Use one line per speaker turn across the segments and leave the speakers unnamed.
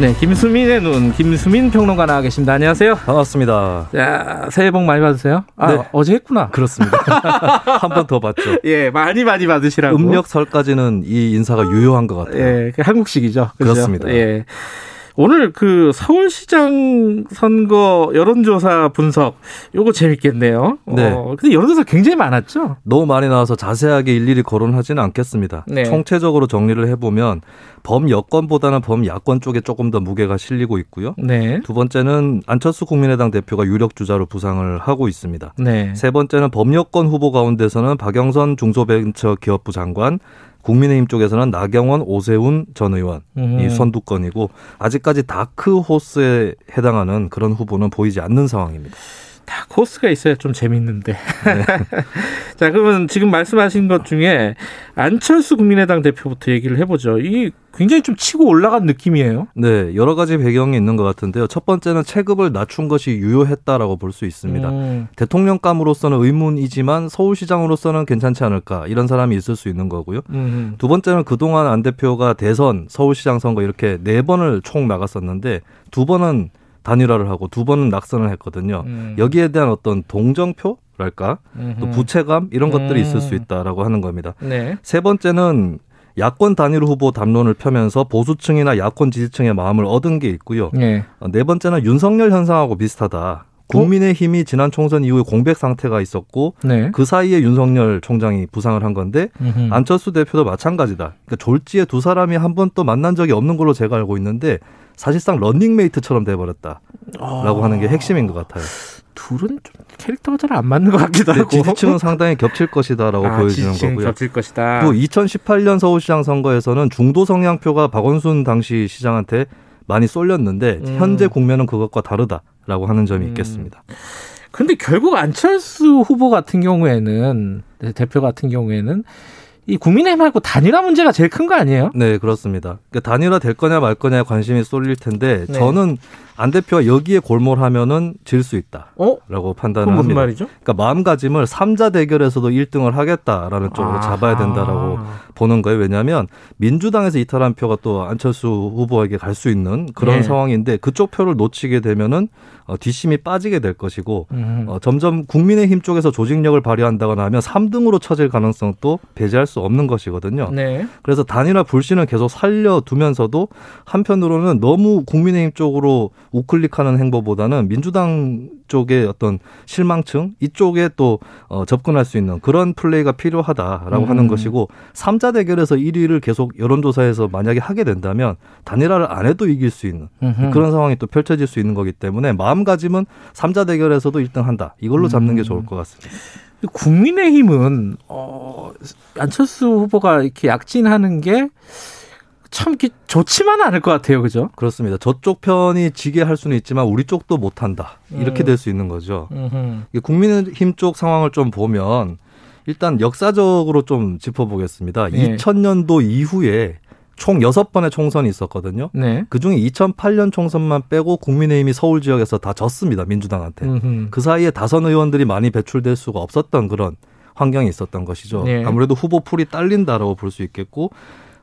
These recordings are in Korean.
네, 김수민의 눈, 김수민 평론가 나와 계십니다. 안녕하세요.
반갑습니다.
자, 새해 복 많이 받으세요. 아,
네.
어제 했구나.
그렇습니다. 한 번더 봤죠.
예, 많이 많이 받으시라고.
음력 설까지는 이 인사가 유효한 것 같아요.
예, 그 한국식이죠. 그죠?
그렇습니다.
예. 오늘 그 서울시장 선거 여론조사 분석 요거 재밌겠네요.
네.
어, 근데 여론조사 굉장히 많았죠.
너무 많이 나와서 자세하게 일일이 거론하지는 않겠습니다.
네.
총체적으로 정리를 해보면 범 여권보다는 범 야권 쪽에 조금 더 무게가 실리고 있고요.
네.
두 번째는 안철수 국민의당 대표가 유력 주자로 부상을 하고 있습니다.
네.
세 번째는 범 여권 후보 가운데서는 박영선 중소벤처기업부 장관, 국민의힘 쪽에서는 나경원, 오세훈 전 의원
음.
이 선두권이고 아직까지 다크 호스에 해당하는 그런 후보는 보이지 않는 상황입니다.
다 코스가 있어야 좀 재밌는데.
네.
자, 그러면 지금 말씀하신 것 중에 안철수 국민의당 대표부터 얘기를 해보죠. 이 굉장히 좀 치고 올라간 느낌이에요.
네, 여러 가지 배경이 있는 것 같은데요. 첫 번째는 체급을 낮춘 것이 유효했다라고 볼 수 있습니다.
음,
대통령감으로서는 의문이지만 서울시장으로서는 괜찮지 않을까 이런 사람이 있을 수 있는 거고요.
음,
두 번째는 그동안 안 대표가 대선, 서울시장 선거 이렇게 네 번을 총 나갔었는데 두 번은 단일화를 하고 두 번은 낙선을 했거든요.
음.
여기에 대한 어떤 동정표 랄까
음,
또 부채감 이런 것들이 있을 수
음.
있다라고 하는 겁니다.
네.
세 번째는 야권 단일 후보 담론을 펴면서 보수층이나 야권 지지층의 마음을 얻은 게 있고요.
네.
어, 네 번째는 윤석열 현상하고 비슷하다. 국민의 힘이 지난 총선 이후에 공백 상태가 있었고
네.
그 사이에 윤석열 총장이 부상을 한 건데
음흠.
안철수 대표도 마찬가지다. 그러니까 졸지에 두 사람이 한 번 또 만난 적이 없는 걸로 제가 알고 있는데 사실상 런닝메이트처럼 돼버렸다라고
아,
하는 게 핵심인 것 같아요.
둘은 좀 캐릭터가 잘 안 맞는 것 같기도 하고.
지지층은 상당히 겹칠 것이다라고
아,
보여지는 거고요.
겹칠 것이다.
또 2018년 서울시장 선거에서는 중도 성향표가 박원순 당시 시장한테 많이 쏠렸는데
음.
현재 국면은 그것과 다르다라고 하는 점이
음.
있겠습니다.
근데 결국 안철수 후보 같은 경우에는 네, 대표 같은 경우에는 이 국민의힘하고 단일화 문제가 제일 큰 거 아니에요?
네, 그렇습니다. 그러니까 단일화 될 거냐 말 거냐에 관심이 쏠릴 텐데
네.
저는 안 대표가 여기에 골몰하면은 질 수 있다라고
어?
판단을 합니다.
말이죠?
그러니까 마음가짐을 삼자 대결에서도 1등을 하겠다라는 쪽으로
아하.
잡아야 된다라고 보는 거예요. 왜냐하면 민주당에서 이탈한 표가 또 안철수 후보에게 갈 수 있는 그런
네.
상황인데 그쪽 표를 놓치게 되면은 어, 뒷심이 빠지게 될 것이고
음.
어, 점점 국민의힘 쪽에서 조직력을 발휘한다거나 하면 3등으로 처질 가능성도 배제할 수 없는 것이거든요.
네.
그래서 단일화 불신을 계속 살려두면서도 한편으로는 너무 국민의힘 쪽으로 우클릭하는 행보보다는 민주당 쪽의 어떤 실망층 이쪽에 또 어, 접근할 수 있는 그런 플레이가 필요하다라고
음.
하는 것이고 삼자 대결에서 1위를 계속 여론조사에서 만약에 하게 된다면 단일화를 안 해도 이길 수 있는
음흠.
그런 상황이 또 펼쳐질 수 있는 거기 때문에 마음가짐은 삼자 대결에서도 1등 한다 이걸로 잡는 게 좋을 것 같습니다.
국민의힘은 어, 안철수 후보가 이렇게 약진하는 게 참 좋지만은 않을 것 같아요, 그죠?
그렇습니다. 저쪽 편이 지게 할 수는 있지만 우리 쪽도 못한다 이렇게
음.
될수 있는 거죠.
음흠.
국민의힘 쪽 상황을 좀 보면 일단 역사적으로 좀 짚어보겠습니다.
예.
2000년도 이후에 총 6번의 총선이 있었거든요.
네.
그중에 2008년 총선만 빼고 국민의힘이 서울 지역에서 다 졌습니다. 민주당한테.
음흠.
그 사이에 다선 의원들이 많이 배출될 수가 없었던 그런 환경이 있었던 것이죠.
예.
아무래도 후보 풀이 딸린다라고 볼 수 있겠고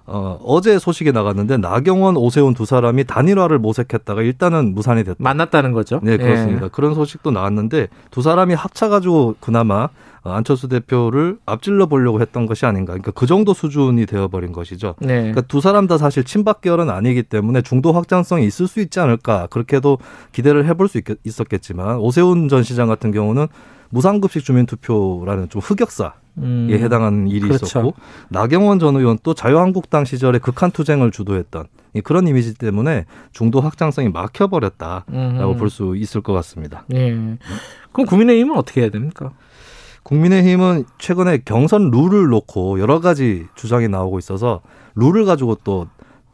어, 어제 소식이 나갔는데 나경원, 오세훈 두 사람이 단일화를 모색했다가 일단은 무산이 됐다.
만났다는 거죠.
네, 그렇습니다.
예.
그런 소식도 나왔는데 두 사람이 합쳐가지고 그나마 어, 안철수 대표를 앞질러 보려고 했던 것이 아닌가. 그러니까 그 정도 수준이 되어버린 것이죠.
네.
그러니까 두 사람 다 사실 친박 계열은 아니기 때문에 중도 확장성이 있을 수 있지 않을까 그렇게도 기대를 해볼 수 있겠, 있었겠지만 오세훈 전 시장 같은 경우는 무상급식 주민투표라는 좀 흑역사
음.
에 해당하는 일이
그렇죠.
있었고 나경원 전 의원 또 자유한국당 시절에 극한 투쟁을 주도했던 이 그런 이미지 때문에 중도 확장성이 막혀버렸다라고
음.
볼수 있을 것 같습니다.
예. 그럼 국민의힘은 어떻게 해야 됩니까?
국민의힘은 최근에 경선 룰을 놓고 여러 가지 주장이 나오고 있어서 룰을 가지고 또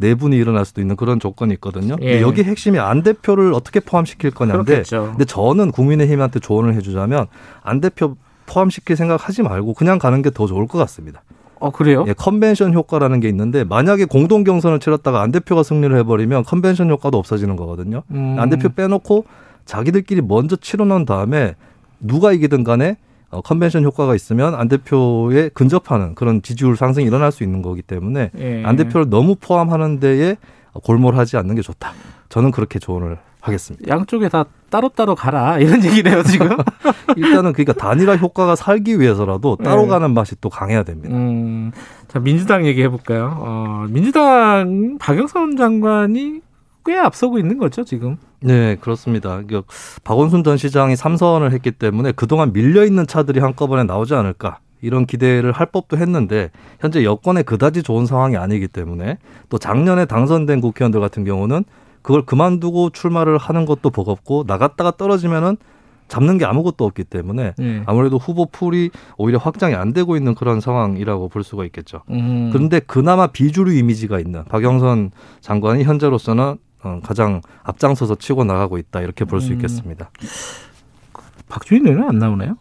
내분이 일어날 수도 있는 그런 조건이 있거든요.
예.
여기 핵심이 안 대표를 어떻게 포함시킬 거냐인데
그렇겠죠.
근데 저는 국민의힘한테 조언을 해주자면 안 대표 포함시킬 생각하지 말고 그냥 가는 게 더 좋을 것 같습니다.
어 그래요?
예, 컨벤션 효과라는 게 있는데 만약에 공동 경선을 치렀다가 안 대표가 승리를 해버리면 컨벤션 효과도 없어지는 거거든요.
음.
안 대표 빼놓고 자기들끼리 먼저 치러놓은 다음에 누가 이기든 간에 어, 컨벤션 효과가 있으면 안 대표에 근접하는 그런 지지율 상승이 일어날 수 있는 거기 때문에
예.
안 대표를 너무 포함하는 데에 골몰하지 않는 게 좋다. 저는 그렇게 조언을 하겠습니다.
양쪽에 다 따로따로 가라 이런 얘기네요 지금.
일단은 그러니까 단일화 효과가 살기 위해서라도 따로
네.
가는 맛이 또 강해야 됩니다.
음, 자 민주당 얘기해 볼까요? 어, 민주당 박영선 장관이 꽤 앞서고 있는 거죠 지금.
네, 그렇습니다. 그 박원순 전 시장이 삼선을 했기 때문에 그동안 밀려 있는 차들이 한꺼번에 나오지 않을까 이런 기대를 할 법도 했는데 현재 여건에 그다지 좋은 상황이 아니기 때문에 또 작년에 당선된 국회의원들 같은 경우는 그걸 그만두고 출마를 하는 것도 버겁고 나갔다가 떨어지면은 잡는 게 아무것도 없기 때문에
예.
아무래도 후보 풀이 오히려 확장이 안 되고 있는 그런 상황이라고 볼 수가 있겠죠.
음.
그런데 그나마 비주류 이미지가 있는 박영선 장관이 현재로서는 어, 가장 앞장서서 치고 나가고 있다 이렇게 볼수
음.
있겠습니다.
박주인 의원은 안 나오나요?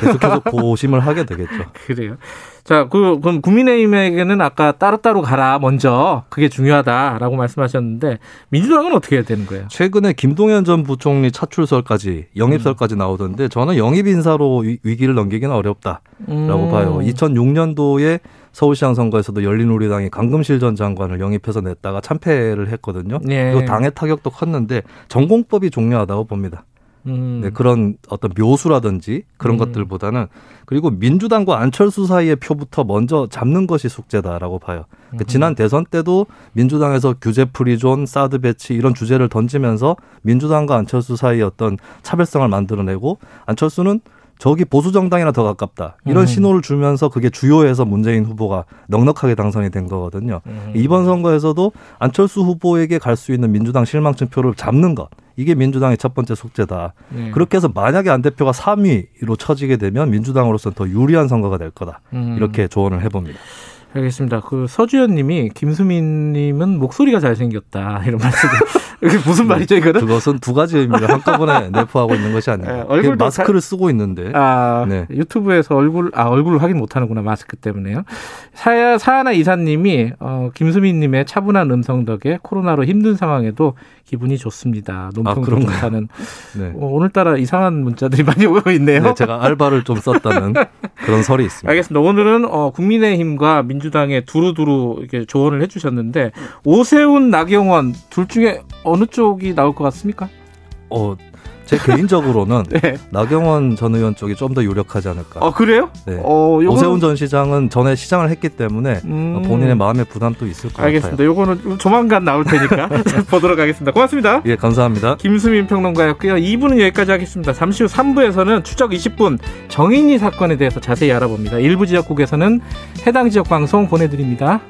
계속해서 고심을 하게 되겠죠.
그래요. 자, 그, 그럼 국민의힘에게는 아까 따로따로 가라, 먼저. 그게 중요하다라고 말씀하셨는데, 민주당은 어떻게 해야 되는 거예요?
최근에 김동연 전 부총리 차출설까지 영입설까지 나오던데 저는 영입 인사로 위- 위기를 넘기기는 어렵다라고
음.
봐요. 2006년도에 서울시장 선거에서도 열린우리당이 강금실 전 장관을 영입해서 냈다가 참패를 했거든요.
예.
그리고 당의 타격도 컸는데 정공법이 중요하다고 봅니다.
음.
네, 그런 어떤 묘수라든지 그런
음.
것들보다는 그리고 민주당과 안철수 사이의 표부터 먼저 잡는 것이 숙제다라고 봐요. 그
음.
지난 대선 때도 민주당에서 규제 프리존, 사드 배치 이런 주제를 던지면서 민주당과 안철수 사이의 어떤 차별성을 만들어내고 안철수는 저기 보수 정당이나 더 가깝다 이런
음.
신호를 주면서 그게 주요해서 문재인 후보가 넉넉하게 당선이 된 거거든요.
음.
이번 선거에서도 안철수 후보에게 갈 수 있는 민주당 실망층 표를 잡는 것 이게 민주당의 첫 번째 숙제다.
네.
그렇게 해서 만약에 안 대표가 3위로 처지게 되면 민주당으로서는 더 유리한 선거가 될 거다.
음.
이렇게 조언을 해봅니다.
알겠습니다. 그 서주현 님이 김수민 님은 목소리가 잘생겼다 이런 말씀. 이게 무슨 말이죠 이거는?
그것은 두 가지 의미를 한꺼번에 내포하고 있는 것이 아닙니다.
네,
마스크를 쓰고 있는데
아
네.
유튜브에서 얼굴 아 얼굴을 확인 못 하는구나 마스크 때문에요. 사야 사하나 이사님이 어, 김수민님의 차분한 음성 덕에 코로나로 힘든 상황에도 기분이 좋습니다. 논평도
그런가요?
좋다는
네.
어, 오늘따라 이상한 문자들이 많이 오고 있네요.
네, 제가 알바를 좀 썼다는 그런 설이 있습니다.
알겠습니다. 오늘은 어, 국민의힘과 민주당의 두루두루 이렇게 조언을 해주셨는데 오세훈, 나경원 둘 중에 어느 쪽이 나올 것 같습니까?
어, 제 개인적으로는
네.
나경원 전 의원 쪽이 좀 더 유력하지 않을까.
어 그래요?
네.
어, 요거는-
오세훈 전 시장은 전에 시장을 했기 때문에
음.
본인의 마음의 부담도 있을 것
알겠습니다.
같아요.
요거는 조만간 나올 테니까 보도록 하겠습니다. 고맙습니다.
예, 감사합니다.
김수민 평론가였고요. 2부는 여기까지 하겠습니다. 잠시 후 3부에서는 추적 20분 정인이 사건에 대해서 자세히 알아봅니다. 일부 지역국에서는 해당 지역 방송 보내드립니다.